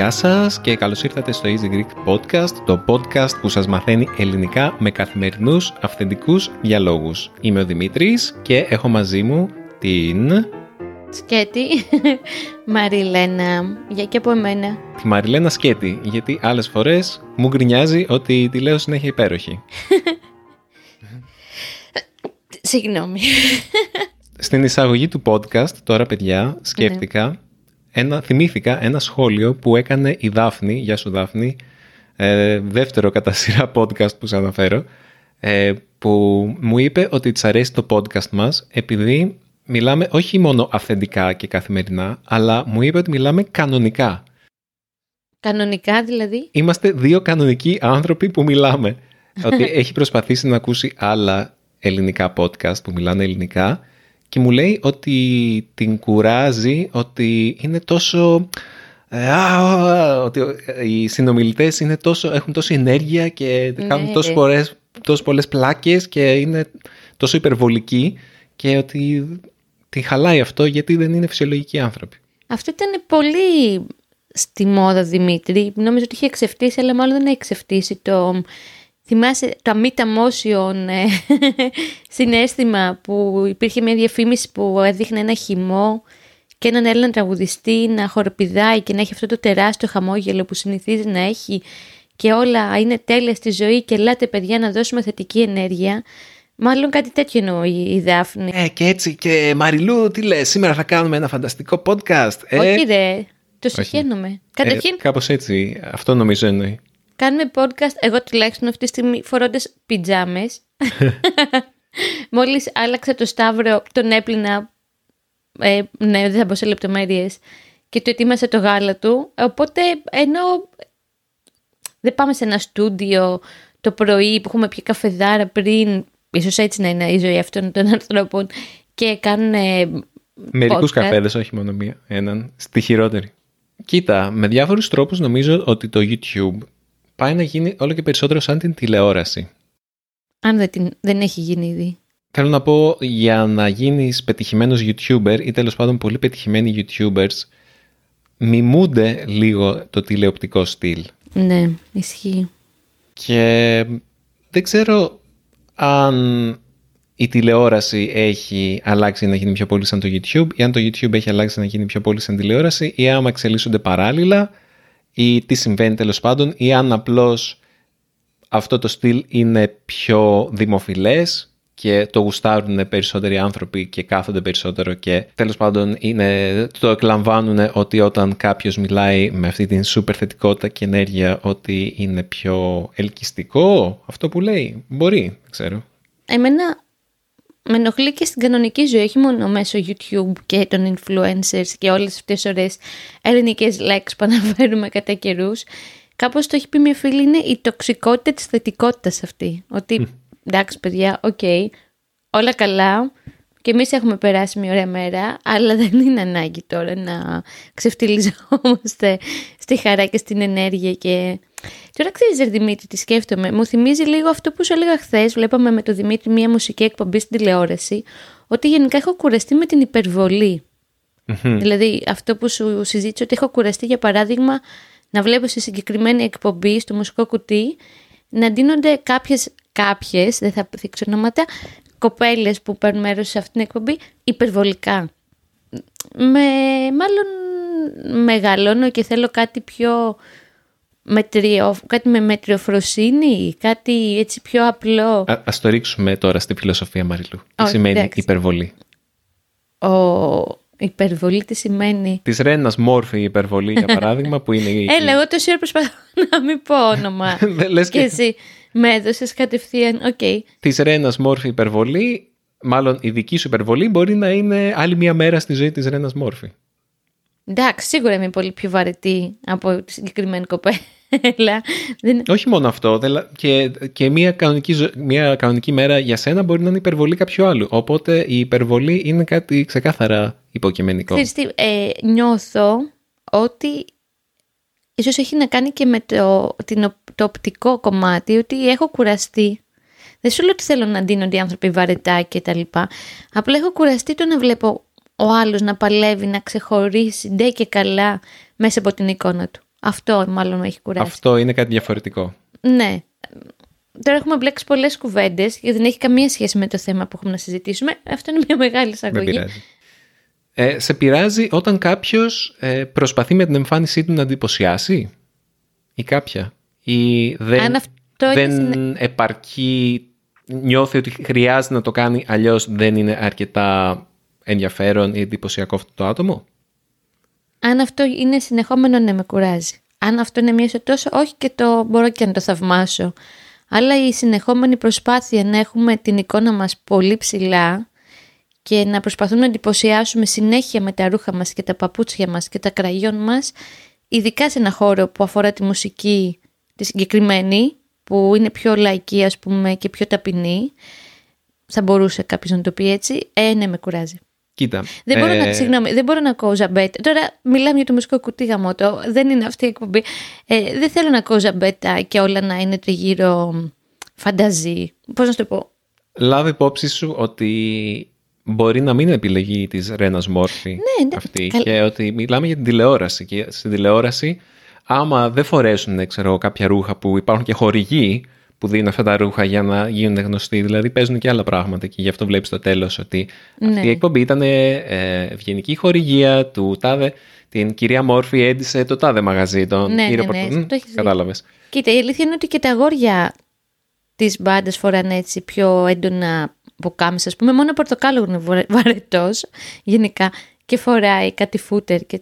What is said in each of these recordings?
Γεια σας και καλώς ήρθατε στο Easy Greek Podcast, το podcast που σας μαθαίνει ελληνικά με καθημερινούς αυθεντικούς διαλόγους. Είμαι ο Δημήτρης και έχω μαζί μου την... Σκέτη, Μαριλένα, για και από εμένα. Τη Μαριλένα Σκέτη, γιατί άλλες φορές μου γκρινιάζει ότι τη λέω συνέχεια υπέροχη. Συγγνώμη. Στην εισαγωγή του podcast, τώρα παιδιά, σκέφτηκα ένα, θυμήθηκα ένα σχόλιο που έκανε η Δάφνη, γεια σου Δάφνη, ε, δεύτερο κατά σειρά podcast που σας αναφέρω, ε, που μου είπε ότι της αρέσει το podcast μας επειδή μιλάμε όχι μόνο αυθεντικά και καθημερινά, αλλά μου είπε ότι μιλάμε κανονικά. Κανονικά δηλαδή; Είμαστε δύο κανονικοί άνθρωποι που μιλάμε. ότι έχει προσπαθήσει να ακούσει άλλα ελληνικά podcast που μιλάνε ελληνικά και μου λέει ότι την κουράζει, ότι είναι τόσο... Ε, ότι οι συνομιλητές είναι τόσο, έχουν τόση ενέργεια και ναι. κάνουν τόσες, πολλές, τόσες πολλές πλάκες και είναι τόσο υπερβολικοί και ότι τη χαλάει αυτό γιατί δεν είναι φυσιολογικοί άνθρωποι. Αυτό ήταν πολύ στη μόδα Δημήτρη. Νομίζω ότι είχε εξευτήσει, αλλά μάλλον δεν έχει εξευτήσει το Θυμάσαι το αμύταμόσιον ε, συνέστημα που υπήρχε μια διαφήμιση που έδειχνε ένα χυμό και έναν Έλληνα τραγουδιστή να χοροπηδάει και να έχει αυτό το τεράστιο χαμόγελο που συνηθίζει να έχει και όλα είναι τέλεια στη ζωή και ελάτε παιδιά να δώσουμε θετική ενέργεια. Μάλλον κάτι τέτοιο εννοεί η Δάφνη. Ε, και έτσι και Μαριλού, τι λες, σήμερα θα κάνουμε ένα φανταστικό podcast. Ε, Όχι ρε, το συγχαίρομαι. Καταρχήν... Ε, κάπως έτσι, αυτό νομίζω εννοεί. Κάνουμε podcast, εγώ τουλάχιστον αυτή τη στιγμή φορώντας πιτζάμες. Μόλις άλλαξα το Σταύρο, τον έπλυνα, ε, ναι δεν θα πω σε λεπτομέρειες, και του ετοίμασα το γάλα του. Οπότε ενώ δεν πάμε σε ένα στούντιο το πρωί που έχουμε πιει καφεδάρα πριν, ίσως έτσι να είναι η ζωή αυτών των ανθρώπων, και κάνουν Μερικούς καφέδες, όχι μόνο μία, έναν, στη χειρότερη. Κοίτα, με διάφορους τρόπους νομίζω ότι το YouTube πάει να γίνει όλο και περισσότερο σαν την τηλεόραση. Αν δεν, την, δεν έχει γίνει ήδη. Θέλω να πω για να γίνεις πετυχημένος YouTuber ή τέλος πάντων πολύ πετυχημένοι YouTubers μιμούνται λίγο το τηλεοπτικό στυλ. Ναι, ισχύει. Και δεν ξέρω αν η τηλεόραση έχει αλλάξει να γίνει πιο πολύ σαν το YouTube ή αν το YouTube έχει αλλάξει να γίνει πιο πολύ σαν τηλεόραση ή άμα εξελίσσονται παράλληλα ή τι συμβαίνει τέλος πάντων ή αν απλώς αυτό το στυλ είναι πιο δημοφιλές και το γουστάρουν περισσότεροι άνθρωποι και κάθονται περισσότερο και τέλος πάντων είναι, το εκλαμβάνουν ότι όταν κάποιος μιλάει με αυτή την σούπερ θετικότητα και ενέργεια ότι είναι πιο ελκυστικό αυτό που λέει. Μπορεί, δεν ξέρω. Εμένα με ενοχλεί και στην κανονική ζωή, όχι μόνο μέσω YouTube και των influencers και όλες αυτές τις ωραίες ελληνικές λέξεις που αναφέρουμε κατά καιρούς. Κάπως το έχει πει μια φίλη, είναι η τοξικότητα της θετικότητας αυτή. Ότι εντάξει παιδιά, OK, okay, όλα καλά, και εμείς έχουμε περάσει μια ωραία μέρα, αλλά δεν είναι ανάγκη τώρα να ξεφτιλιζόμαστε στη χαρά και στην ενέργεια και... Τώρα ξέρεις Δημήτρη τι σκέφτομαι, μου θυμίζει λίγο αυτό που σου έλεγα χθες. βλέπαμε με τον Δημήτρη μια μουσική εκπομπή στην τηλεόραση, ότι γενικά έχω κουραστεί με την υπερβολη Δηλαδή αυτό που σου συζήτησα ότι έχω κουραστεί για παράδειγμα να βλέπω σε συγκεκριμένη εκπομπή στο μουσικό κουτί να δίνονται κάποιες, κάποιες, δεν θα θίξω ονόματα, κοπέλες που παίρνουν μέρος σε αυτήν την εκπομπή υπερβολικά. Με, μάλλον μεγαλώνω και θέλω κάτι πιο μετριο, κάτι με μετριοφροσύνη, κάτι έτσι πιο απλό. Α, ας το ρίξουμε τώρα στη φιλοσοφία Μαριλού. Τι σημαίνει υπερβολή; Ο, υπερβολή τι σημαίνει; Της Ρένας Μόρφη υπερβολή, για παράδειγμα, που είναι. Έλα, εγώ τόση ώρα προσπαθώ να μην πω όνομα. Λες και... και εσύ με έδωσες κατευθείαν. OK. Okay. Τη Ρένα Μόρφη υπερβολή, μάλλον η δική σου υπερβολή μπορεί να είναι άλλη μια μέρα στη ζωή της Ρένας Μόρφη. Εντάξει, σίγουρα είμαι πολύ πιο βαρετή από τη συγκεκριμένη κοπέλα. Όχι μόνο αυτό, και, και μια, κανονική, μια κανονική μέρα για σένα μπορεί να είναι υπερβολή κάποιου άλλου. Οπότε η υπερβολή είναι κάτι ξεκάθαρα υποκειμενικό. Ξέρεις τι, ε, νιώθω ότι ίσως έχει να κάνει και με το, την, το οπτικό κομμάτι, ότι έχω κουραστεί. Δεν σου λέω ότι θέλω να ντύνονται οι άνθρωποι βαρετά και τα λοιπά. Απλά έχω κουραστεί το να βλέπω ο άλλος να παλεύει, να ξεχωρίσει ντε και καλά μέσα από την εικόνα του. Αυτό μάλλον με έχει κουράσει. Αυτό είναι κάτι διαφορετικό. Ναι. Τώρα έχουμε μπλέξει πολλές κουβέντες γιατί δεν έχει καμία σχέση με το θέμα που έχουμε να συζητήσουμε. Αυτό είναι μια μεγάλη εισαγωγή. Δεν πειράζει. Ε, σε πειράζει όταν κάποιος ε, προσπαθεί με την εμφάνισή του να εντυπωσιάσει; Ή κάποια; Ή δεν, Αν αυτό δεν είναι επαρκεί, νιώθει ότι χρειάζεται να το κάνει, αλλιώς δεν είναι αρκετά ενδιαφέρον ή εντυπωσιακό αυτό το άτομο; Αν αυτό είναι συνεχόμενο, ναι, με κουράζει. Αν αυτό είναι μία σε τόσο, όχι και το μπορώ και να το θαυμάσω. Αλλά η συνεχόμενη προσπάθεια να έχουμε την εικόνα μας πολύ ψηλά και να προσπαθούμε να εντυπωσιάσουμε συνέχεια με τα ρούχα μας και τα παπούτσια μας και τα κραγιόν μας, ειδικά σε ένα χώρο που αφορά τη μουσική τη συγκεκριμένη, που είναι πιο λαϊκή ας πούμε και πιο ταπεινή, θα μπορούσε κάποιος να το πει έτσι, ε, ναι, με κουράζει. Κοίτα. Δεν μπορώ, ε, να, συγγνώμη, δεν μπορώ να ακούω ζαμπέτ. Τώρα μιλάμε για το μουσικό κουτί γαμότο. Δεν είναι αυτή η εκπομπή. Ε, δεν θέλω να ακούω ζαμπέτα και όλα να είναι τριγύρω φανταζή. Πώς να σου το πω; Λάβει υπόψη σου ότι μπορεί να μην είναι επιλογή της Ρένας Μόρφη Ναι, ναι, αυτή καλ- και ότι μιλάμε για την τηλεόραση και στην τηλεόραση άμα δεν φορέσουν ξέρω, κάποια ρούχα που υπάρχουν και χορηγοί που δίνουν αυτά τα ρούχα για να γίνουν γνωστοί, δηλαδή παίζουν και άλλα πράγματα και γι' αυτό βλέπεις στο τέλος ότι αυτή Ναι. η εκπομπή ήταν ε, ευγενική χορηγία του τάδε, την κυρία Μόρφη έντυσε το τάδε μαγαζί των Ναι, ναι, κύριο ναι, Πορτο- Μμ, το έχεις δει. Κατάλαβες. Κοίτα, η αλήθεια είναι ότι και τα αγόρια της μπάντας φοράνε έτσι πιο έντονα ποκάμισα. Α πούμε, μόνο ο Πορτοκάλο είναι βαρε- βαρετός γενικά και φοράει κάτι φούτερ και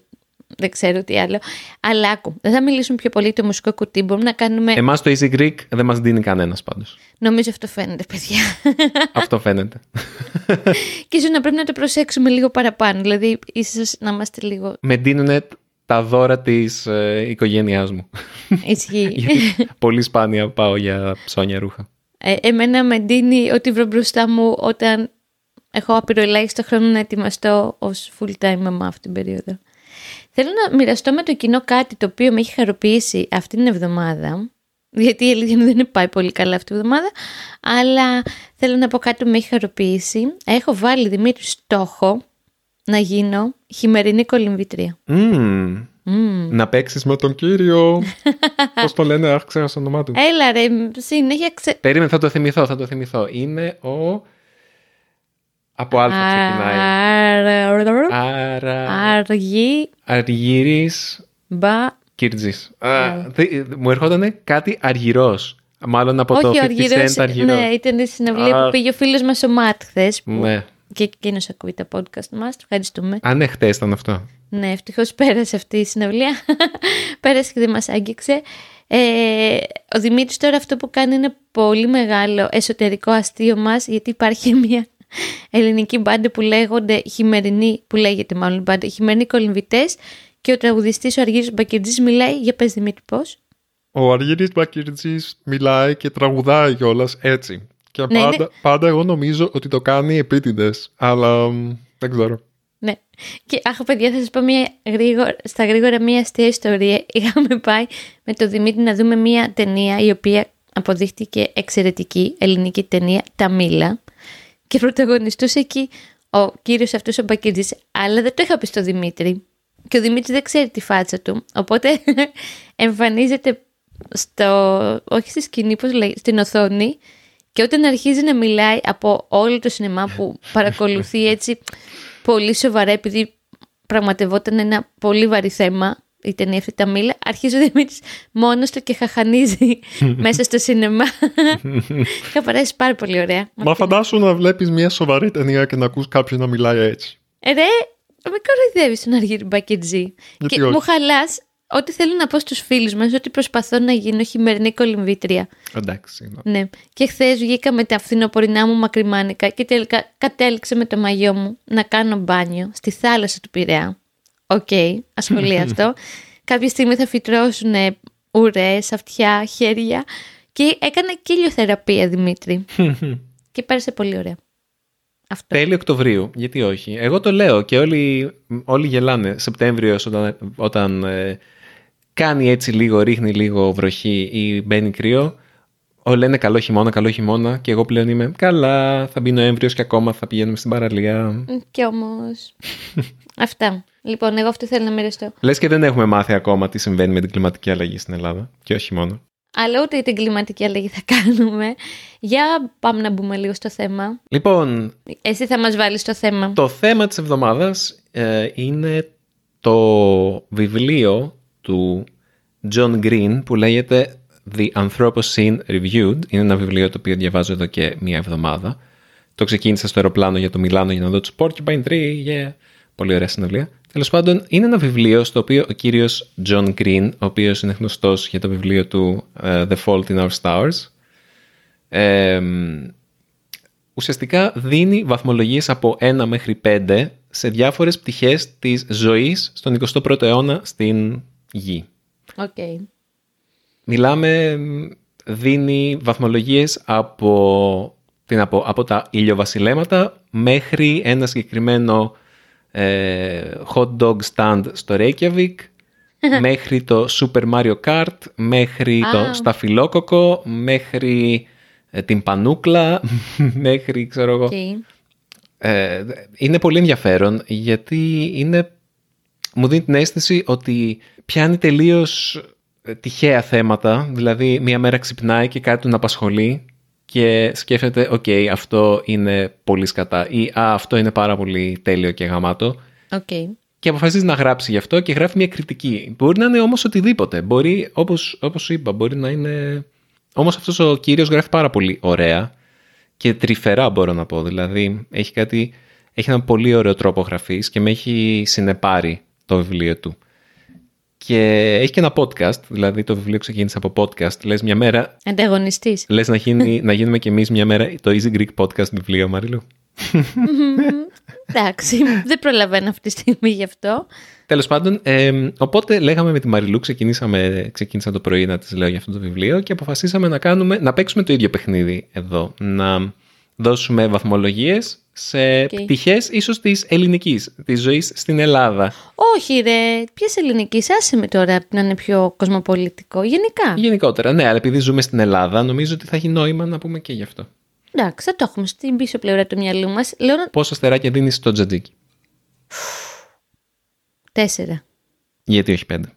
δεν ξέρω τι άλλο. Αλλά άκου, δεν θα μιλήσουμε πιο πολύ για το μουσικό κουτί. Μπορούμε να κάνουμε. Εμάς το Easy Greek δεν μας δίνει κανένας πάντως. Νομίζω αυτό φαίνεται, παιδιά. αυτό φαίνεται. και ίσως να πρέπει να το προσέξουμε λίγο παραπάνω. Δηλαδή, ίσως να είμαστε λίγο. Με δίνουν τα δώρα της ε, οικογένειάς μου. Ισχύει. Γιατί πολύ σπάνια πάω για ψώνια ρούχα. Ε, εμένα με ντύνει ότι βρω μπροστά μου όταν έχω απειροελάχιστο χρόνο να ετοιμαστώ ως full time μαμά αυτή την περίοδο. Θέλω να μοιραστώ με το κοινό κάτι το οποίο με έχει χαροποιήσει αυτή την εβδομάδα. Γιατί η αλήθεια είναι ότι δεν πάει πολύ καλά αυτή την εβδομάδα. Αλλά θέλω να πω κάτι που με έχει χαροποιήσει. Έχω βάλει Δημήτρη στόχο να γίνω χειμερινή κολυμβήτρια. Μμμ. Μμμ. Να παίξεις με τον κύριο. Πώς το λένε, αχ, ξέχασα το όνομά του. Έλα ρε, συνέχεια ξε... Περίμενε, θα το θυμηθώ, θα το θυμηθώ. Είναι ο... Από Α ξεκινάει. Άρα... Αργή, Αργύρης μπα, Κύρτζης. Α, δε- Μου ερχόταν κάτι αργυρός. Μάλλον από το Όχι, ο 50 Αργυρός, Cent αργυρός. ναι, ήταν η συναυλία Α. που πήγε ο φίλος μας ο Μάτ χθες, που Ναι. και εκείνος ακούει τα podcast μας, του ευχαριστούμε. Α, ναι, χτες ήταν αυτό. Ναι, ευτυχώς πέρασε αυτή η συναυλία. πέρασε και δεν μας άγγιξε. Ε, ο Δημήτρης τώρα αυτό που κάνει είναι πολύ μεγάλο εσωτερικό αστείο μας, γιατί υπάρχει μια ελληνική μπάντα που λέγονται χειμερινή, που λέγεται μάλλον μπάντα, χειμερινοί κολυμβητές και ο τραγουδιστής ο Αργύρης Μπακερτζής μιλάει, για πες Δημήτρη πώς; Ο Αργύρης Μπακυρτζής μιλάει και τραγουδάει κιόλας έτσι. Και Ναι, πάντα, είναι- πάντα εγώ νομίζω ότι το κάνει επίτηδες, αλλά μ, δεν ξέρω. Ναι. Και αχ, παιδιά, θα σας πω μια γρήγορα, στα γρήγορα μια αστεία ιστορία. Είχαμε πάει με το Δημήτρη να δούμε μια ταινία η οποία αποδείχτηκε εξαιρετική ελληνική ταινία, Τα Μήλα. Και πρωταγωνιστούσε εκεί ο κύριος αυτός ο Μπακυρτζής, αλλά δεν το είχα πει στο Δημήτρη. Και ο Δημήτρης δεν ξέρει τη φάτσα του. Οπότε εμφανίζεται στο, όχι στη σκηνή, πώς λέει, στην οθόνη και όταν αρχίζει να μιλάει από όλο το σινεμά που παρακολουθεί έτσι πολύ σοβαρά επειδή πραγματευόταν ένα πολύ βαρύ θέμα η ταινία αυτή τα μήλα, αρχίζει ο Δημήτρης μόνος του και χαχανίζει μέσα στο σινεμά. Είχα περάσει πάρα πολύ ωραία. Μα φαντάσου να βλέπεις μια σοβαρή ταινία και να ακούς κάποιον να μιλάει έτσι. Ε, Ρε, με κοροϊδεύεις τον Αργύρι Μπακετζή. Γιατί Και όχι; μου χαλάς ό,τι θέλω να πω στους φίλους μας, ότι προσπαθώ να γίνω χειμερινή κολυμβήτρια. Εντάξει. ναι. Ναι. Και χθες βγήκα με τα φθινοπορεινά μου μακριμάνικα και τελικά κατέληξα με το μαγιό μου να κάνω μπάνιο στη θάλασσα του Πειραιά. Οκ, ασχολεί αυτό. Κάποια στιγμή θα φυτρώσουν ουρές, αυτιά, χέρια και έκανα κι ηλιοθεραπεία, Δημήτρη. και πέρασε πολύ ωραία. Αυτό. Τέλη Οκτωβρίου. Γιατί όχι. Εγώ το λέω και όλοι, όλοι γελάνε. Σεπτέμβριο όταν, όταν ε, κάνει έτσι λίγο, ρίχνει λίγο βροχή ή μπαίνει κρύο. Όλοι λένε καλό χειμώνα, καλό χειμώνα. Και εγώ πλέον είμαι καλά. Θα μπει Νοέμβριος και ακόμα θα πηγαίνουμε στην παραλία. Κι όμως... Αυτά. Λοιπόν, εγώ αυτό θέλω να μοιραστώ. Λες και δεν έχουμε μάθει ακόμα τι συμβαίνει με την κλιματική αλλαγή στην Ελλάδα. Και όχι μόνο. Αλλά ούτε την κλιματική αλλαγή θα κάνουμε. Για πάμε να μπούμε λίγο στο θέμα. Λοιπόν, Εσύ θα μας βάλεις το θέμα. το θέμα της εβδομάδας ε, είναι το βιβλίο του John Green που λέγεται The Anthropocene Reviewed. Είναι ένα βιβλίο το οποίο διαβάζω εδώ και μία εβδομάδα. Το ξεκίνησα στο αεροπλάνο για το Μιλάνο για να δω τους Porcupine Tree. Yeah. Πολύ ωραία συναυλία. Τέλος πάντων, είναι ένα βιβλίο στο οποίο ο κύριος John Green, ο οποίος είναι γνωστός για το βιβλίο του ε, The Fault in Our Stars, ε, ουσιαστικά δίνει βαθμολογίες από 1 μέχρι 5 σε διάφορες πτυχές της ζωής στον 21ο αιώνα στην Γη. Οκ. Μιλάμε, μ, δίνει βαθμολογίες από, τι να πω, από τα ηλιοβασιλέματα μέχρι ένα συγκεκριμένο ε, hot dog stand στο Reykjavik, μέχρι το Super Mario Kart, μέχρι Α. το σταφυλόκοκκο, μέχρι ε, την πανούκλα, μέχρι ξέρω εγώ. Οκ. Ε, είναι πολύ ενδιαφέρον γιατί είναι, μου δίνει την αίσθηση ότι πιάνει τελείως ε, τυχαία θέματα. Δηλαδή, μία μέρα ξυπνάει και κάτι τον απασχολεί και σκέφτεται, οκ, αυτό είναι πολύ σκατά ή «Α, αυτό είναι πάρα πολύ τέλειο και γαμάτο» Οκ. και αποφασίζει να γράψει γι' αυτό και γράφει μια κριτική. Μπορεί να είναι όμως οτιδήποτε. Μπορεί, όπως, όπως σου είπα, μπορεί να είναι... Όμως αυτός ο κύριος γράφει πάρα πολύ ωραία και τρυφερά μπορώ να πω. Δηλαδή έχει κάτι... Έχει έναν πολύ ωραίο τρόπο γραφής και με έχει συνεπάρει το βιβλίο του. Και έχει και ένα podcast, δηλαδή το βιβλίο ξεκίνησε από podcast. Λες μια μέρα, Ανταγωνιστής. λες να, γίνει, να γίνουμε κι εμείς μια μέρα το Easy Greek Podcast βιβλίο, Μαριλού. Εντάξει, δεν προλαβαίνω αυτή τη στιγμή γι' αυτό. Τέλος πάντων, ε, οπότε λέγαμε με τη Μαριλού, ξεκινήσαμε, ξεκίνησα το πρωί να της λέω για αυτό το βιβλίο και αποφασίσαμε να, κάνουμε, να παίξουμε το ίδιο παιχνίδι εδώ. Να δώσουμε βαθμολογίες σε OK. okay. πτυχές ίσως της ελληνικής, της ζωής στην Ελλάδα. Όχι ρε, ποιες ελληνική, άσε με τώρα να είναι πιο κοσμοπολιτικό. Γενικά. Γενικότερα, ναι, αλλά επειδή ζούμε στην Ελλάδα, νομίζω ότι θα έχει νόημα να πούμε και γι' αυτό. Εντάξει, θα το έχουμε στην πίσω πλευρά του μυαλού μας. Λέω να... Πόσα στεράκια δίνεις στο τζατζίκι, Τέσσερα. Γιατί όχι πέντε;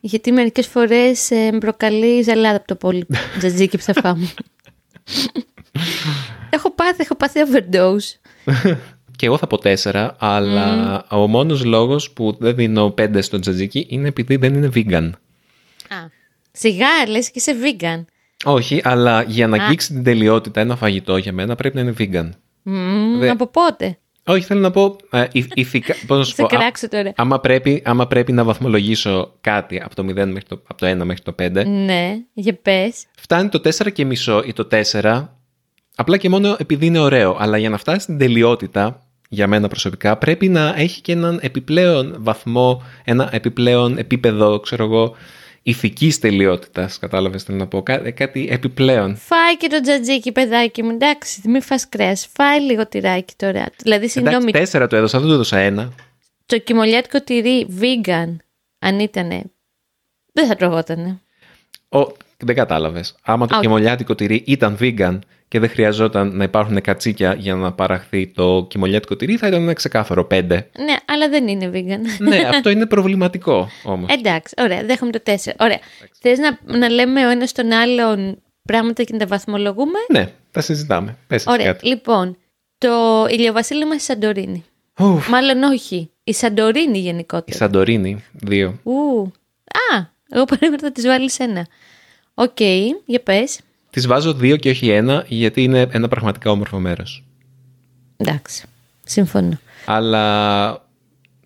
Γιατί μερικές φορές ε, με προκαλείς ζαλάδα από το πολύ τζατζίκι που θα φάμε. έχω πάθει, έχω πάθει overdose. Και εγώ θα πω τέσσερα, αλλά ο μόνος λόγος που δεν δίνω πέντε στο τζατζίκι είναι επειδή δεν είναι vegan. Α, σιγά, λες και είσαι vegan. Όχι, αλλά για να αγγίξεις την τελειότητα ένα φαγητό για μένα πρέπει να είναι vegan. Μμμ, Δε- Από πότε; Όχι, θέλω να πω ε, ηθ- ηθικά. Πώς να σου Σε πω. α- κράξω τώρα. άμα, πρέπει, άμα πρέπει να βαθμολογήσω κάτι από το, 0 μέχρι το, από το 1 μέχρι το 5, Ναι, για πες. φτάνει το 4 και μισό ή το 4, απλά και μόνο επειδή είναι ωραίο. Αλλά για να φτάσει στην τελειότητα, για μένα προσωπικά, πρέπει να έχει και έναν επιπλέον βαθμό, ένα επιπλέον επίπεδο, ξέρω εγώ, ηθικής τελειότητας, κατάλαβες θέλω να πω, Κά- κάτι επιπλέον. Φάει και το τζατζίκι, παιδάκι μου. Εντάξει, μην φας κρέας. Φάει λίγο τυράκι τώρα. Δηλαδή, συγγνώμη, Εντάξει, τέσσερα το έδωσα, δεν του έδωσα ένα. το κοιμωλιάτικο τυρί vegan, αν ήτανε, δεν θα τρογότανε. Ο, δεν κατάλαβες. Άμα το Α, όχι. κοιμωλιάτικο τυρί ήταν vegan και δεν χρειαζόταν να υπάρχουν κατσίκια για να παραχθεί το κοιμωλιάτικο τυρί, θα ήταν ένα ξεκάθαρο 5. Ναι, αλλά δεν είναι vegan. ναι, αυτό είναι προβληματικό όμως. Εντάξει, ωραία, δέχομαι το 4. Ωραία. Θες να, να λέμε ο ένας τον άλλον πράγματα και να τα βαθμολογούμε; ναι, τα συζητάμε. Πες εσύ Ωραία. κάτι. Λοιπόν, το ηλιοβασίλεμα στη Σαντορίνη; Ουφ, Μάλλον όχι. Η Σαντορίνη η γενικότερα. Σαντορίνη, δύο. Ου. Α, εγώ περίμενα θα της βάλεις ένα. Οκ, για πες. Τη βάζω δύο και όχι ένα, γιατί είναι ένα πραγματικά όμορφο μέρος. Εντάξει. Συμφωνώ. Αλλά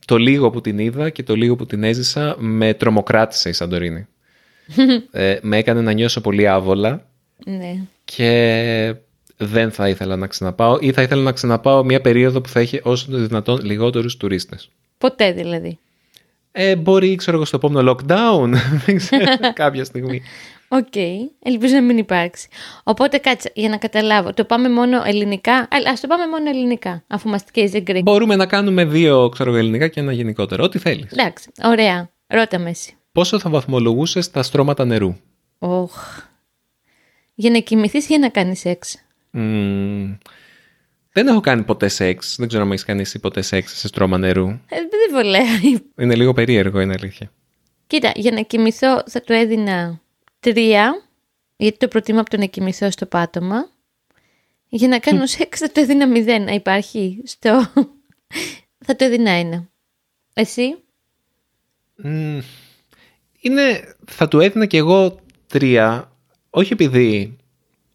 το λίγο που την είδα και το λίγο που την έζησα με τρομοκράτησε η Σαντορίνη. ε, με έκανε να νιώσω πολύ άβολα Ναι. και δεν θα ήθελα να ξαναπάω ή θα ήθελα να ξαναπάω μια περίοδο που θα έχει όσο το δυνατόν λιγότερους τουρίστες. Ποτέ δηλαδή. Ε, μπορεί, ξέρω εγώ, στο επόμενο lockdown. Δεν ξέρω, κάποια στιγμή. Οκ, ελπίζω να μην υπάρξει. Οπότε κάτσε, για να καταλάβω, το πάμε μόνο ελληνικά; Α ας το πάμε μόνο ελληνικά, αφού είμαστε και οι Greek. Μπορούμε να κάνουμε δύο, ξέρω εγώ, ελληνικά και ένα γενικότερο. Ό,τι θέλεις. Εντάξει, ωραία. Ρώτα με εσύ. Πόσο θα βαθμολογούσες τα στρώματα νερού; Οχ. Για να κοιμηθείς ή για να κάνεις σεξ; Μμμ, δεν έχω κάνει ποτέ σεξ. Δεν ξέρω αν έχεις κάνει εσύ ποτέ σεξ σε στρώμα νερού. Ε, δεν βολεύει. Είναι λίγο περίεργο, είναι αλήθεια. Κοίτα, για να κοιμηθώ θα του έδινα τρία, γιατί το προτιμώ από το να κοιμηθώ στο πάτωμα. Για να κάνω σεξ θα το έδινα μηδέν. Να υπάρχει στο... θα το έδινα ένα. Εσύ; Μμ, είναι, θα του έδινα και εγώ τρία, όχι επειδή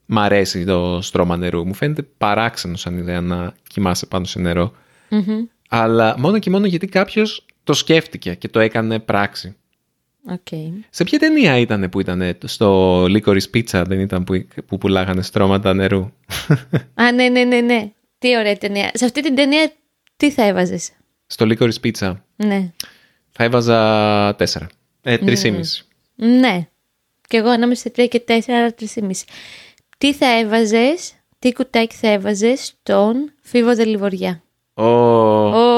μ' αρέσει το στρώμα νερού. Μου φαίνεται παράξενο σαν ιδέα να κοιμάσαι πάνω σε νερό. Μμμ. Αλλά μόνο και μόνο γιατί κάποιος το σκέφτηκε και το έκανε πράξη. Οκ. Σε ποια ταινία ήταν που ήταν στο Licorice Pizza, δεν ήταν που, που πουλάγανε στρώματα νερού; Α, ναι, ναι, ναι, ναι. Τι ωραία ταινία. Σε αυτή την ταινία τι θα έβαζες; στο Licorice Pizza Ναι. θα έβαζα τέσσερα. Ε, τρεις ή μισή. Ναι. Και εγώ ανάμεσα σε 3 και 4, άρα 3,5. Τι θα έβαζες, τι κουτάκι θα έβαζες στον φίβο Δελιβοριά; Ω, Ω.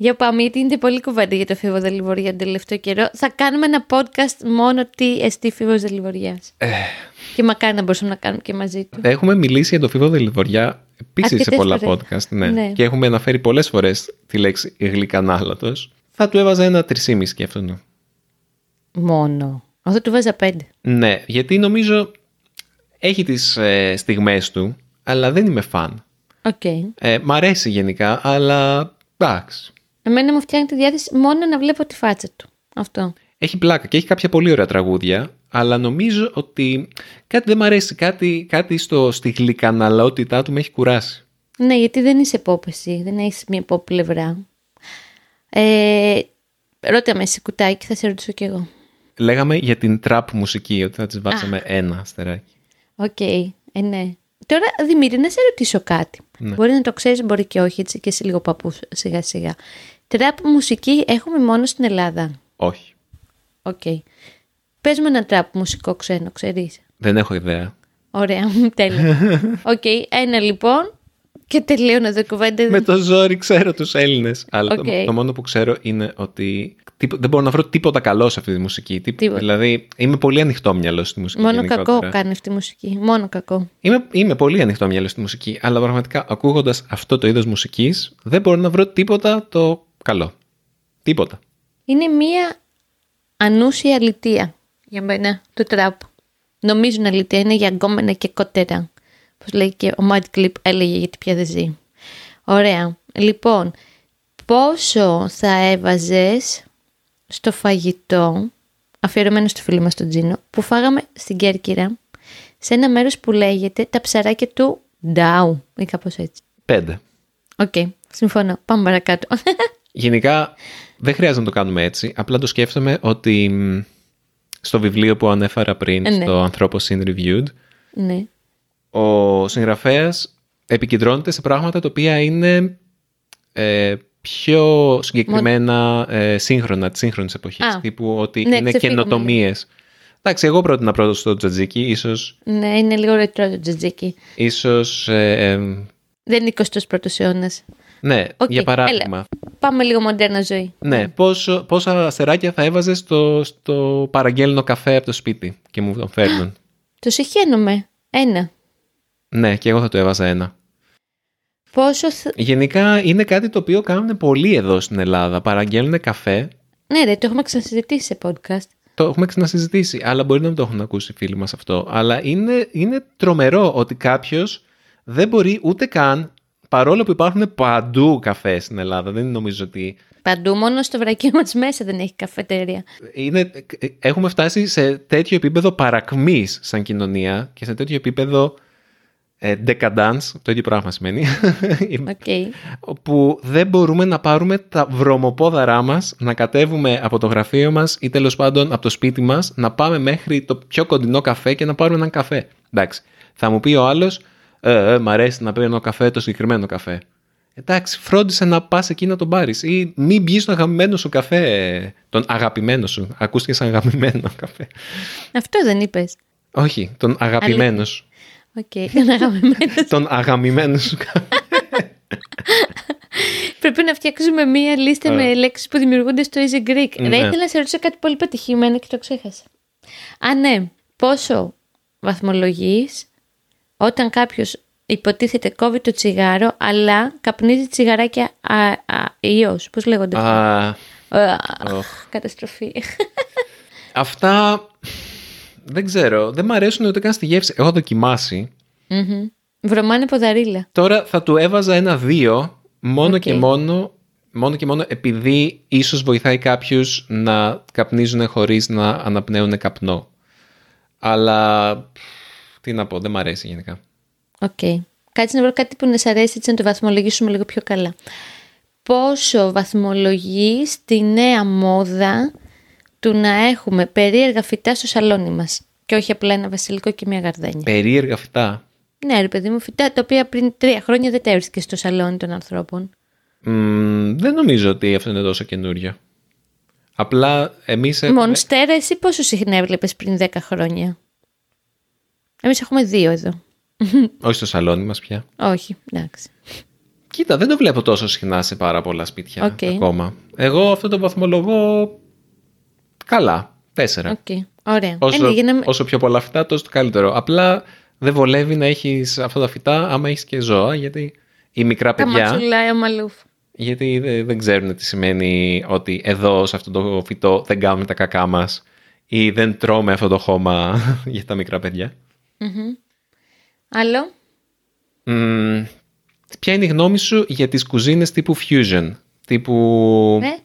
Για πάμε, γιατί είναι πολύ κουβέντα για το φίβο Δελιβοριά τον τελευταίο καιρό. Θα κάνουμε ένα podcast μόνο τι εστί φίβος Δελιβοριά. Ε. Και μακάρι να μπορούσαμε να κάνουμε και μαζί του. Έχουμε μιλήσει για το φίβο Δελιβοριά επίσης σε Αρκετές πολλά φορές. podcast. Ναι. Ναι. Και έχουμε αναφέρει πολλές φορές τη λέξη γλυκανάλατος. Θα του έβαζα ένα τρισήμιση και αυτόν. Μόνο. Αυτό του 'βαζα πέντε. Ναι, γιατί νομίζω έχει τις ε, στιγμές του, αλλά δεν είμαι φαν. Οκ. Ε, μ' αρέσει γενικά, αλλά εντάξει. Εμένα μου φτιάχνει τη διάθεση μόνο να βλέπω τη φάτσα του. Αυτό. Έχει πλάκα και έχει κάποια πολύ ωραία τραγούδια, αλλά νομίζω ότι κάτι δεν μ' αρέσει. Κάτι, κάτι στο, στη γλυκαναλατότητά του με έχει κουράσει. Ναι, γιατί δεν είσαι pop εσύ, δεν έχεις μία pop πλευρά. Ε, ρώτα με εσύ κουτάκι, θα σε ρωτήσω κι εγώ. Λέγαμε για την trap μουσική, ότι θα της βάζαμε ένα αστεράκι. Οκ, ε, ναι. Τώρα, Δημήτρη, να σε ρωτήσω κάτι. Ναι. Μπορεί να το ξέρεις, μπορεί και όχι, έτσι και είσαι λίγο παππούς σιγά σιγά. Τραπ μουσική έχουμε μόνο στην Ελλάδα. Όχι. Οκ. Πες μου ένα τραπ μουσικό ξένο, ξέρεις. Δεν έχω ιδέα. Ωραία, τέλεια. Οκ, ένα λοιπόν και τελείωνε εδώ η κουβέντα. Με το ζόρι ξέρω τους Έλληνες. Αλλά το- Οκ. το, μόνο που ξέρω είναι ότι τύπο- δεν μπορώ να βρω τίποτα καλό σε αυτή τη μουσική. Τί- Τίποτα. Δηλαδή είμαι πολύ ανοιχτόμυαλος στη μουσική. Μόνο γενικότερα. κακό κάνει αυτή η μουσική. Μόνο κακό. Είμαι, είμαι πολύ ανοιχτόμυαλος στη μουσική, αλλά πραγματικά ακούγοντας αυτό το είδος μουσικής, δεν μπορώ να βρω τίποτα το καλό. Τίποτα. Είναι μία ανούσια αλητεία για μένα το τραπ. Νομίζουν αλητεία, είναι για γκόμενα και κότερα. Πώς λέει και ο Mad Clip έλεγε γιατί πια δεν ζει. Ωραία. Λοιπόν, πόσο θα έβαζες στο φαγητό, αφιερωμένο στο φίλο μας τον Τζίνο, που φάγαμε στην Κέρκυρα, σε ένα μέρος που λέγεται τα ψαράκια του Ντάου ή κάπως έτσι. Πέντε. Οκ, συμφωνώ. Πάμε παρακάτω. Γενικά δεν χρειάζεται να το κάνουμε έτσι. Απλά το σκέφτομαι ότι μ, στο βιβλίο που ανέφερα πριν, Ε, ναι. στο Anthropocene Reviewed, ναι. Ο συγγραφέας επικεντρώνεται σε πράγματα τα οποία είναι ε, πιο συγκεκριμένα ε, σύγχρονα, της σύγχρονης εποχής. Α. Τύπου ότι Ναι, είναι ξεφύγαμε καινοτομίες. Εντάξει, εγώ πρότεινα πρώτο στο τζατζίκι, ίσως, Ναι, είναι λίγο ρετρό το τζατζίκι. ίσως ε, ε, Δεν είναι 21ο αιώνα. ναι, Οκ, για παράδειγμα. έλα. Πάμε λίγο μοντέρνα ζωή. Ναι, πόσο, πόσα αστεράκια θα έβαζες στο, στο παραγγέλνο καφέ από το σπίτι και μου τον φέρνουν; Το συχαίνομαι. Ένα. Ναι, και εγώ θα το έβαζα ένα. Πόσο. θ- Γενικά είναι κάτι το οποίο κάνουν πολλοί εδώ στην Ελλάδα. Παραγγέλνουν καφέ. Ναι, ρε, το έχουμε ξανασυζητήσει σε podcast. Το έχουμε ξανασυζητήσει, αλλά μπορεί να μην το έχουν ακούσει οι φίλοι μας αυτό. Αλλά είναι, είναι τρομερό ότι κάποιος δεν μπορεί ούτε καν, παρόλο που υπάρχουν παντού καφέ στην Ελλάδα, δεν νομίζω ότι Παντού, μόνο στο γραφείο μας μέσα δεν έχει καφετέρια. είναι, έχουμε φτάσει σε τέτοιο επίπεδο παρακμής σαν κοινωνία και σε τέτοιο επίπεδο ε, decadence, το ίδιο πράγμα σημαίνει, Οκ. όπου δεν μπορούμε να πάρουμε τα βρωμοπόδαρά μας, να κατέβουμε από το γραφείο μας ή τέλος πάντων από το σπίτι μας, να πάμε μέχρι το πιο κοντινό καφέ και να πάρουμε έναν καφέ. Εντάξει, θα μου πει ο άλλος, ε, ε, μ' αρέσει να παίρνω καφέ, το συγκεκριμένο καφέ. Εντάξει, φρόντισε να πας εκεί να τον πάρεις. Ή μην πιεις τον αγαπημένο σου καφέ. Τον αγαπημένο σου. Ακούστηκες σαν αγαπημένο καφέ. Αυτό δεν είπες. Όχι, τον αγαπημένο σου. Οκ, τον αγαπημένος. τον αγαπημένο σου καφέ. Πρέπει να φτιάξουμε μία λίστα με λέξεις που δημιουργούνται στο Easy Greek. Ναι. Δεν ήθελα να σε ρωτήσω κάτι πολύ πετυχημένο και το ξέχασα. Α, ναι. Πόσο βαθμολογείς όταν κάποιος υποτίθεται κόβει το τσιγάρο, αλλά καπνίζει τσιγαράκια α, α, ιός. Πώς λέγονται. Α, Α, οχ. Καταστροφή. Αυτά δεν ξέρω. Δεν μ' αρέσουν ούτε καν στη γεύση. Έχω δοκιμάσει. Μμμ. Βρωμάνε ποδαρίλα. Τώρα θα του έβαζα ένα δύο μόνο Οκ. και μόνο μόνο και μόνο επειδή ίσως βοηθάει κάποιους να καπνίζουν χωρίς να αναπνέουν καπνό. Αλλά τι να πω, δεν μ' αρέσει γενικά. Οκ. Κάτσε να βρω κάτι που να σε αρέσει έτσι να το βαθμολογήσουμε λίγο πιο καλά. Πόσο βαθμολογείς τη νέα μόδα του να έχουμε περίεργα φυτά στο σαλόνι μας και όχι απλά ένα βασιλικό και μια γαρδένια. Περίεργα φυτά. Ναι, ρε παιδί μου, φυτά τα οποία πριν τρία χρόνια δεν τα έβρισκες στο σαλόνι των ανθρώπων. Μμμ, δεν νομίζω ότι αυτό είναι τόσο καινούριο. Απλά εμείς έχουμε... Μονστέρα, εσύ πόσο συχνά έβλεπες πριν 10 χρόνια; Εμείς έχουμε δύο εδώ. Όχι στο σαλόνι μας πια. Όχι, εντάξει. Κοίτα, δεν το βλέπω τόσο συχνά σε πάρα πολλά σπίτια Οκ. ακόμα. Εγώ αυτό το βαθμολογώ καλά. Τέσσερα. Οκ. Ωραία. Όσο, Ε, ναι, για να μην- όσο πιο πολλά φυτά, τόσο το καλύτερο. Απλά δεν βολεύει να έχεις αυτά τα φυτά άμα έχεις και ζώα, γιατί ή μικρά Τα παιδιά... μασουλάει ο Μαλούφ. Γιατί δεν δεν ξέρουν τι σημαίνει ότι εδώ σε αυτό το φυτό δεν κάνουμε τα κακά μας ή δεν τρώμε αυτό το χώμα για τα μικρά παιδιά. Άλλο; Μμμ, ποια είναι η γνώμη σου για τις κουζίνες τύπου fusion, τύπου... Ναι.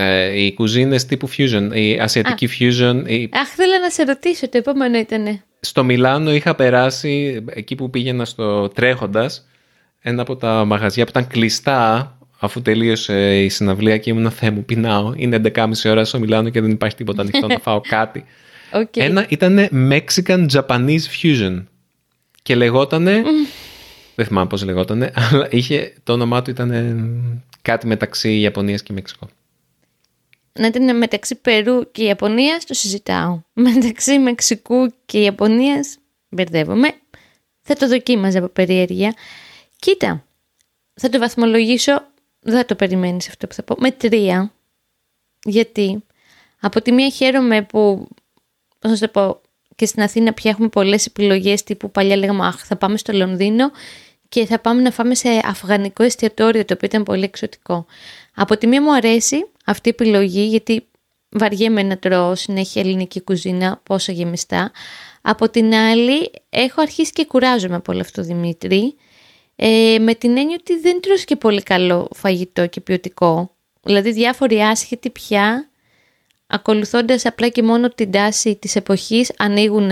Ε, οι κουζίνες τύπου fusion, η ασιατική fusion. η- Αχ, θέλω να σε ρωτήσω, το επόμενο ήταν. Στο Μιλάνο είχα περάσει, εκεί που πήγαινα στο τρέχοντας, ένα από τα μαγαζιά που ήταν κλειστά αφού τελείωσε η συναυλία και ήμουν Θεέ μου, πεινάω. Είναι 11.30 ώρα στο Μιλάνο και δεν υπάρχει τίποτα ανοιχτό να φάω κάτι. Οκ. Ένα ήταν Mexican Japanese Fusion. Και λεγότανε. δεν θυμάμαι πώς λεγότανε, αλλά είχε, το όνομά του ήταν ε, κάτι μεταξύ Ιαπωνίας και Μεξικό. Να ήταν μεταξύ Περού και Ιαπωνίας, το συζητάω. Μεταξύ Μεξικού και Ιαπωνίας, μπερδεύομαι. Θα το δοκίμαζα από περιέργεια. Κοίτα, θα το βαθμολογήσω, δεν θα το περιμένεις αυτό που θα πω, με τρία. Γιατί από τη μία χαίρομαι που, πώς να σου το πω, και στην Αθήνα πια έχουμε πολλές επιλογές τύπου παλιά λέγαμε αχ θα πάμε στο Λονδίνο και θα πάμε να φάμε σε αφγανικό εστιατόριο το οποίο ήταν πολύ εξωτικό. Από τη μία μου αρέσει αυτή η επιλογή γιατί βαριέμαι να τρώω συνέχεια ελληνική κουζίνα πόσο γεμιστά. Από την άλλη έχω αρχίσει και κουράζομαι από όλο αυτό Δημήτρη ε, με την έννοια ότι δεν τρως και πολύ καλό φαγητό και ποιοτικό. Δηλαδή διάφοροι άσχετοι πια ακολουθώντας απλά και μόνο την τάση της εποχής ανοίγουν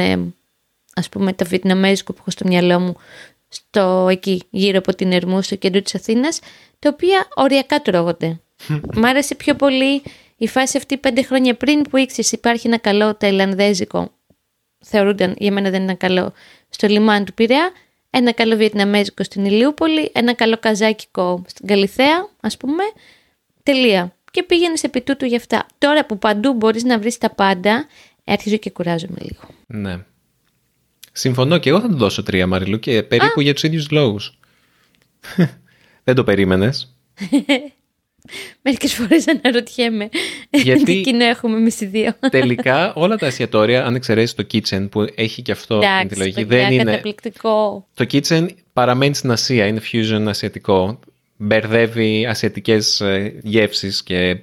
ας πούμε τα βιετναμέζικο που έχω στο μυαλό μου στο εκεί γύρω από την Ερμού στο κέντρο της Αθήνας τα οποία οριακά τρώγονται. Μ' άρεσε πιο πολύ η φάση αυτή πέντε χρόνια πριν που ήξερες υπάρχει ένα καλό ταϊλανδέζικο θεωρούνταν για μένα δεν ήταν καλό στο λιμάνι του Πειραιά ένα καλό βιετναμέζικο στην Ηλιούπολη ένα καλό καζάκικο στην Καλιθέα ας πούμε τελεία και πήγαινες επί τούτου γι' αυτά. Τώρα που παντού μπορείς να βρεις τα πάντα, αρχίζω και κουράζομαι λίγο. Ναι. Συμφωνώ και εγώ θα του δώσω τρία Μαριλού και περίπου για τους ίδιους λόγους. δεν το περίμενες. Μερικές φορές αναρωτιέμαι Γιατί- τι κοινό έχουμε εμείς οι δύο. Τελικά όλα τα εστιατόρια, αν εξαιρέσει το kitchen που έχει και αυτό την Εντάξει, επιλογή, παιδιά, δεν είναι. καταπληκτικό. Το kitchen παραμένει στην Ασία, είναι fusion ασιατικό. Μπερδεύει ασιατικές ε, γεύσεις και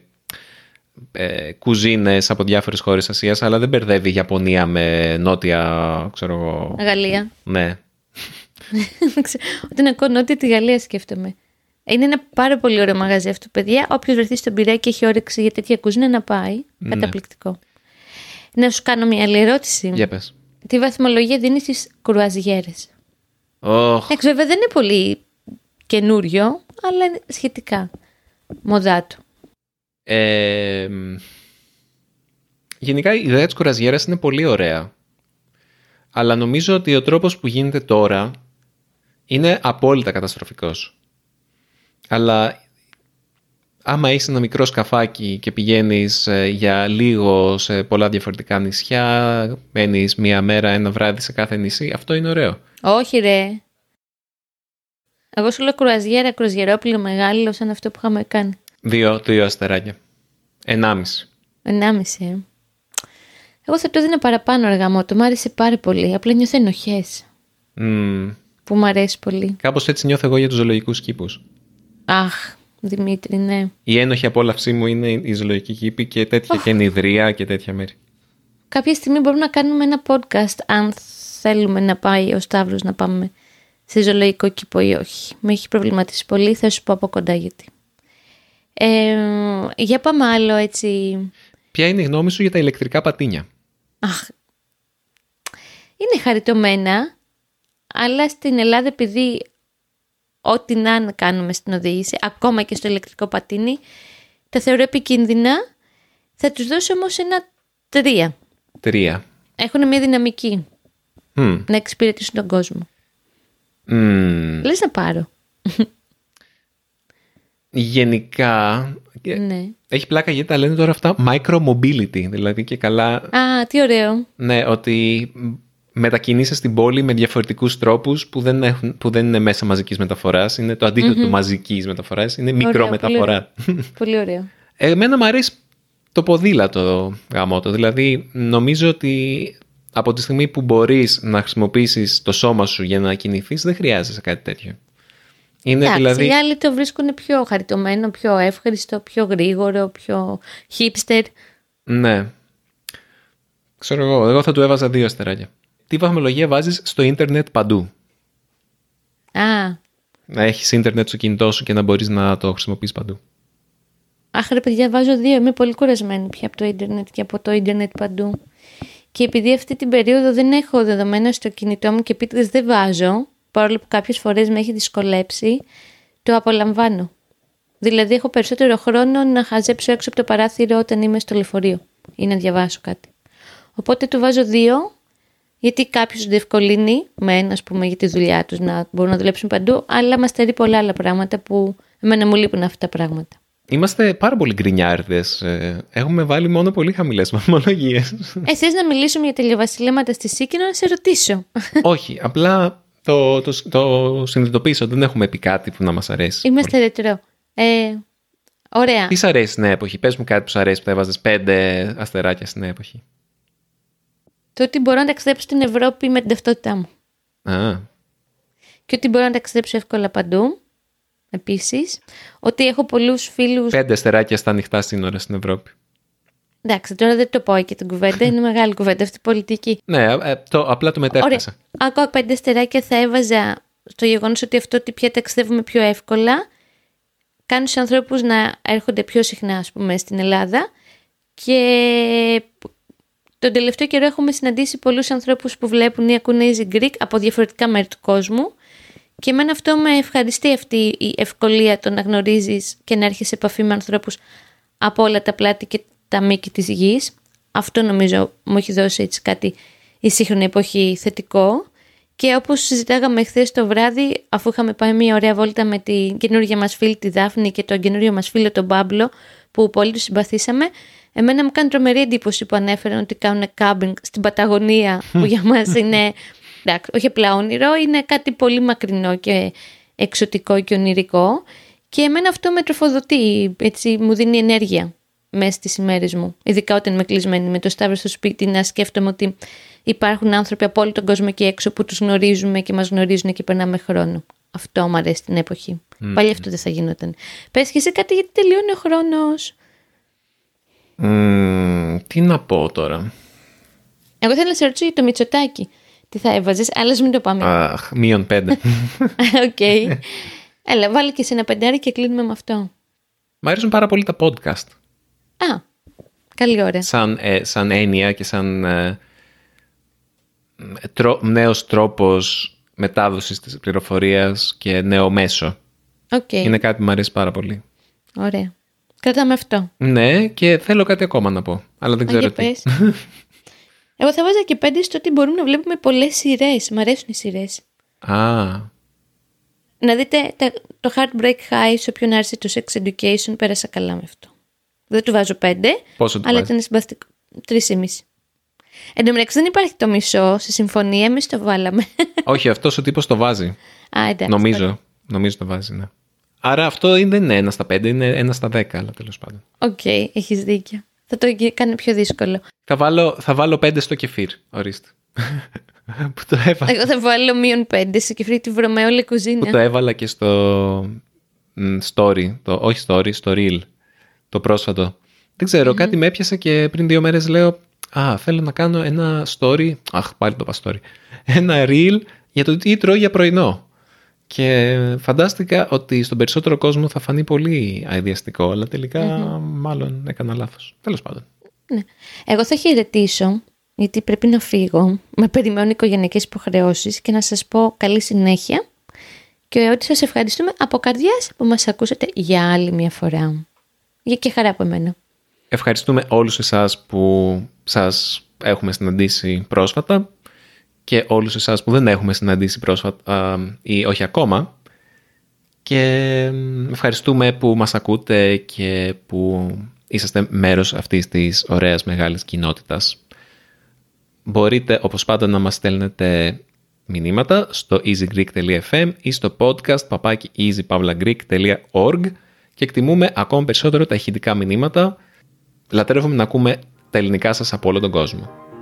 ε, κουζίνες από διάφορες χώρες Ασίας, αλλά δεν μπερδεύει Ιαπωνία με νότια, ξέρω εγώ. Γαλλία. Ναι. Όταν ακούω νότια τη Γαλλία σκέφτομαι. Είναι ένα πάρα πολύ ωραίο μαγαζί αυτό, παιδιά. Όποιος βρεθεί στον Πειραιά και έχει όρεξη για τέτοια κουζίνα να πάει. Καταπληκτικό. Να σου κάνω μια άλλη ερώτηση. Για πες. Τι βαθμολογία δίνει στις κρουαζιέρες; Ωχ, Εντάξει, βέβαια δεν είναι πολύ καινούριο, αλλά είναι σχετικά. Μοδά του. Ε, μ, γενικά η ιδέα της κουραζιέρας είναι πολύ ωραία. Αλλά νομίζω ότι ο τρόπος που γίνεται τώρα είναι απόλυτα καταστροφικός. Αλλά άμα είσαι ένα μικρό σκαφάκι και πηγαίνεις ε, για λίγο σε πολλά διαφορετικά νησιά, μένεις μία μέρα, ένα βράδυ σε κάθε νησί, αυτό είναι ωραίο. Όχι ρε. Εγώ σου λέω κρουαζιέρα, κρουαζιερόπλαιο μεγάλο σαν αυτό που είχαμε κάνει. Δύο, δύο αστεράκια. Ενάμιση. Ενάμιση, ε. Εγώ θα το έδινα παραπάνω αργά μου. Το μ' άρεσε πάρα πολύ. Απλά νιώθω ενοχές. Μμμ. Που μ' αρέσει πολύ. Κάπως έτσι νιώθω εγώ για τους ζωολογικούς κήπους. Αχ, Δημήτρη, ναι. Η ένοχη απόλαυσή μου είναι η ζωολογική κήπη και τέτοια και νηδρία και τέτοια μέρη. Κάποια στιγμή μπορούμε να κάνουμε ένα podcast αν θέλουμε να πάει ο Σταύρος να πάμε σε ζωολογικό κήπο ή όχι. Με έχει προβληματίσει πολύ, θα σου πω από κοντά γιατί. Ε, για πάμε άλλο έτσι. Ποια είναι η γνώμη σου για τα ηλεκτρικά πατίνια; Αχ, είναι χαριτωμένα, αλλά στην Ελλάδα επειδή ό,τι να είναι κάνουμε στην οδήγηση, ακόμα και στο ηλεκτρικό πατίνι, τα θεωρώ επικίνδυνα. Θα τους δώσω όμως ένα τρία. Τρία. Έχουν μια δυναμική Μμ. να εξυπηρετήσουν τον κόσμο. Μμ. Λες να πάρω. Γενικά, και ναι. έχει πλάκα γιατί τα λένε τώρα αυτά micro-mobility. Δηλαδή και καλά, Α, τι ωραίο. ναι, ότι μετακινείσαι στην πόλη με διαφορετικούς τρόπους που δεν, έχουν, που δεν είναι μέσα μαζικής μεταφοράς. Είναι το αντίθετο του μαζικής μεταφοράς. Είναι Ωραίο, μικρομεταφορά. Πολύ ωραίο. Εμένα μου αρέσει το ποδήλατο γαμότο. Δηλαδή, νομίζω ότι από τη στιγμή που μπορείς να χρησιμοποιήσεις το σώμα σου για να κινηθείς, δεν χρειάζεσαι κάτι τέτοιο. Είναι Εντάξει, δηλαδή... οι άλλοι το βρίσκουν πιο χαριτωμένο, πιο εύχριστο, πιο γρήγορο, πιο hipster. Ναι. Ξέρω εγώ, εγώ θα του έβαζα δύο αστεράκια. Τι βαθμολογία βάζεις στο ίντερνετ παντού; Α, Να έχεις ίντερνετ στο κινητό σου και να μπορείς να το χρησιμοποιείς παντού. αχ ρε παιδιά βάζω δύο. Είμαι πολύ κουρασμένη πια από το ίντερνετ και από το ίντερνετ παντού. Και επειδή αυτή την περίοδο δεν έχω δεδομένα στο κινητό μου και επίτηδες δεν βάζω, παρόλο που κάποιες φορές με έχει δυσκολέψει, το απολαμβάνω. Δηλαδή έχω περισσότερο χρόνο να χαζέψω έξω από το παράθυρο όταν είμαι στο λεωφορείο ή να διαβάσω κάτι. Οπότε του βάζω δύο, γιατί κάποιος του διευκολύνει με ένα, ας πούμε, για τη δουλειά τους να μπορούν να δουλέψουν παντού, αλλά μας στερεί πολλά άλλα πράγματα που εμένα μου λείπουν αυτά τα πράγματα. Είμαστε πάρα πολύ γκρινιάρδες. Ε, Έχουμε βάλει μόνο πολύ χαμηλές βαθμολογίες. Ε, θες να μιλήσουμε για τελειοβασιλέματα στη Σίκινο, να σε ρωτήσω. Όχι, απλά το, το, το συνειδητοποίησα ότι δεν έχουμε πει κάτι που να μας αρέσει. Είμαστε ρετρό. Ε, ωραία. Τι σ' αρέσει στην νέα εποχή, πες μου κάτι που σ' αρέσει που θα έβαζες πέντε αστεράκια στην νέα εποχή. Το ότι μπορώ να ταξιδέψω στην Ευρώπη με την ταυτότητά μου. Α, Και ότι μπορώ να ταξιδέψω εύκολα παντού. Επίσης. Ότι έχω πολλούς φίλου. πέντε αστεράκια στα ανοιχτά σύνορα στην Ευρώπη. Εντάξει, τώρα δεν το πω και την κουβέντα. Είναι μεγάλη κουβέντα αυτή η πολιτική. Ναι, ε, το, απλά το Ωραία. μετέφρασα. Ακόμα πέντε στεράκια θα έβαζα στο γεγονός ότι αυτό ότι πια ταξιδεύουμε πιο εύκολα κάνει του ανθρώπους να έρχονται πιο συχνά, ας πούμε, στην Ελλάδα. Και τον τελευταίο καιρό έχουμε συναντήσει πολλούς ανθρώπους που βλέπουν ή ακούνε Easy Greek από διαφορετικά μέρη του κόσμου και εμένα αυτό με ευχαριστεί αυτή η ευκολία το να γνωρίζεις και να έρχεσαι σε επαφή με ανθρώπους από όλα τα πλάτη και τα μήκη της γης. Αυτό νομίζω μου έχει δώσει έτσι κάτι η σύγχρονη εποχή θετικό. Και όπως συζητάγαμε χθες το βράδυ, αφού είχαμε πάει μια ωραία βόλτα με την καινούργια μας φίλη τη Δάφνη και τον καινούριο μας φίλο τον Μπάμπλο, που πολύ τους συμπαθήσαμε, εμένα μου κάνει τρομερή εντύπωση που ανέφεραν ότι κάνουν κάμπινγκ στην Παταγωνία, που για μας είναι, εντάξει, όχι απλά όνειρο, είναι κάτι πολύ μακρινό και εξωτικό και ονειρικό. Και εμένα αυτό με τροφοδοτεί, έτσι μου δίνει ενέργεια μέσα στις ημέρες μου. Ειδικά όταν είμαι κλεισμένη με το Σταύρο στο σπίτι να σκέφτομαι ότι υπάρχουν άνθρωποι από όλο τον κόσμο εκεί έξω που τους γνωρίζουμε και μας γνωρίζουν και περνάμε χρόνο. Αυτό μου αρέσει την εποχή. Πάλι αυτό δεν θα γινόταν. Πες και εσύ κάτι γιατί τελειώνει ο χρόνος. Μμμ, τι να πω τώρα. Εγώ θέλω να σε ρωτήσω για το Μητσοτάκι. Τι θα έβαζες, αλλά ας μην το πάμε. Αχ, μείον πέντε. Οκ. Έλα, βάλε και σε ένα πεντάρι και κλείνουμε με αυτό. Μ' αρέσουν πάρα πολύ τα podcast. Α, καλή ώρα. Σαν, ε, σαν έννοια και σαν ε, τρό, νέος τρόπος μετάδοσης της πληροφορίας και νέο μέσο. Οκ, Είναι κάτι που μου αρέσει πάρα πολύ. ωραία. Κρατάμε αυτό. Ναι, και θέλω κάτι ακόμα να πω, αλλά δεν Α, ξέρω για τι. πες. Εγώ θα βάζα και πέντε στο ότι μπορούμε να βλέπουμε πολλές σειρές. Μ' αρέσουν οι σειρές. Α, Να δείτε τα- το Heartbreak High σε όποιον άρεσε το Sex Education, πέρασα καλά με αυτό. Δεν του βάζω πέντε, Πόσο του αλλά βάζεις; ήταν συμπαθητικό. Τρεισήμισι. Εν τω μεταξύ δεν υπάρχει το μισό σε συμφωνία, εμείς το βάλαμε. Όχι, αυτός ο τύπος το βάζει. Α, εντάξει. Νομίζω. Νομίζω το βάζει, ναι. Άρα αυτό είναι- δεν είναι ένα στα πέντε, είναι ένα στα δέκα, αλλά τέλος πάντων. Οκ, έχεις δίκιο. Θα το κάνει πιο δύσκολο. Θα βάλω, θα βάλω πέντε στο κεφίρ, ορίστε. που, το έβαλα, Εγώ θα βάλω μείον πέντε σε κεφρί τη Βρωμαίο που το Λεκουζίνα. έβαλα και στο μ, story, το, όχι story, στο reel, το πρόσφατο. Δεν ξερω κάτι με έπιασε και πριν δύο μέρες λέω «Α, θέλω να κάνω ένα story, αχ, πάλι το είπα story, ένα reel για το τι τρώω για πρωινό». Και φαντάστηκα ότι στον περισσότερο κόσμο θα φανεί πολύ αειδιαστικό, αλλά τελικά μάλλον έκανα λάθος. Τέλος πάντων. Ναι. Εγώ θα χαιρετήσω, γιατί πρέπει να φύγω. Με περιμένουν οικογενειακές υποχρεώσεις και να σας πω καλή συνέχεια. Και ότι σας ευχαριστούμε από καρδιάς που μας ακούσατε για άλλη μια φορά. Για και χαρά από εμένα. Ευχαριστούμε όλους εσάς που σας έχουμε συναντήσει πρόσφατα και όλους εσάς που δεν έχουμε συναντήσει πρόσφατα α, ή όχι ακόμα και μ, ευχαριστούμε που μας ακούτε και που είσαστε μέρος αυτής της ωραίας μεγάλης κοινότητας. Μπορείτε όπως πάντα να μας στέλνετε μηνύματα στο easygreek.fm ή στο podcast παπάκι easypavlagreek.org και εκτιμούμε ακόμη περισσότερο τα ηχητικά μηνύματα. Λατρεύουμε να ακούμε τα ελληνικά σας από όλο τον κόσμο.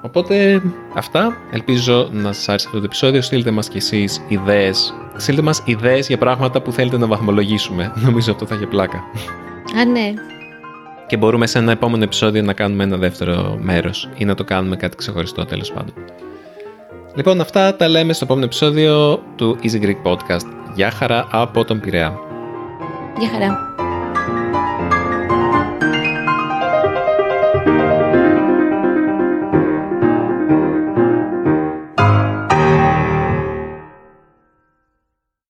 Οπότε αυτά. Ελπίζω να σας άρεσε αυτό το επεισόδιο. Στείλτε μας κι εσείς ιδέες. Στείλτε μας ιδέες για πράγματα που θέλετε να βαθμολογήσουμε. Νομίζω αυτό θα έχει πλάκα. Α, ναι. Και μπορούμε σε ένα επόμενο επεισόδιο να κάνουμε ένα δεύτερο μέρος ή να το κάνουμε κάτι ξεχωριστό τέλος πάντων. Λοιπόν, αυτά τα λέμε στο επόμενο επεισόδιο του Easy Greek Podcast. Γεια χαρά από τον Πειραιά. Γεια χαρά.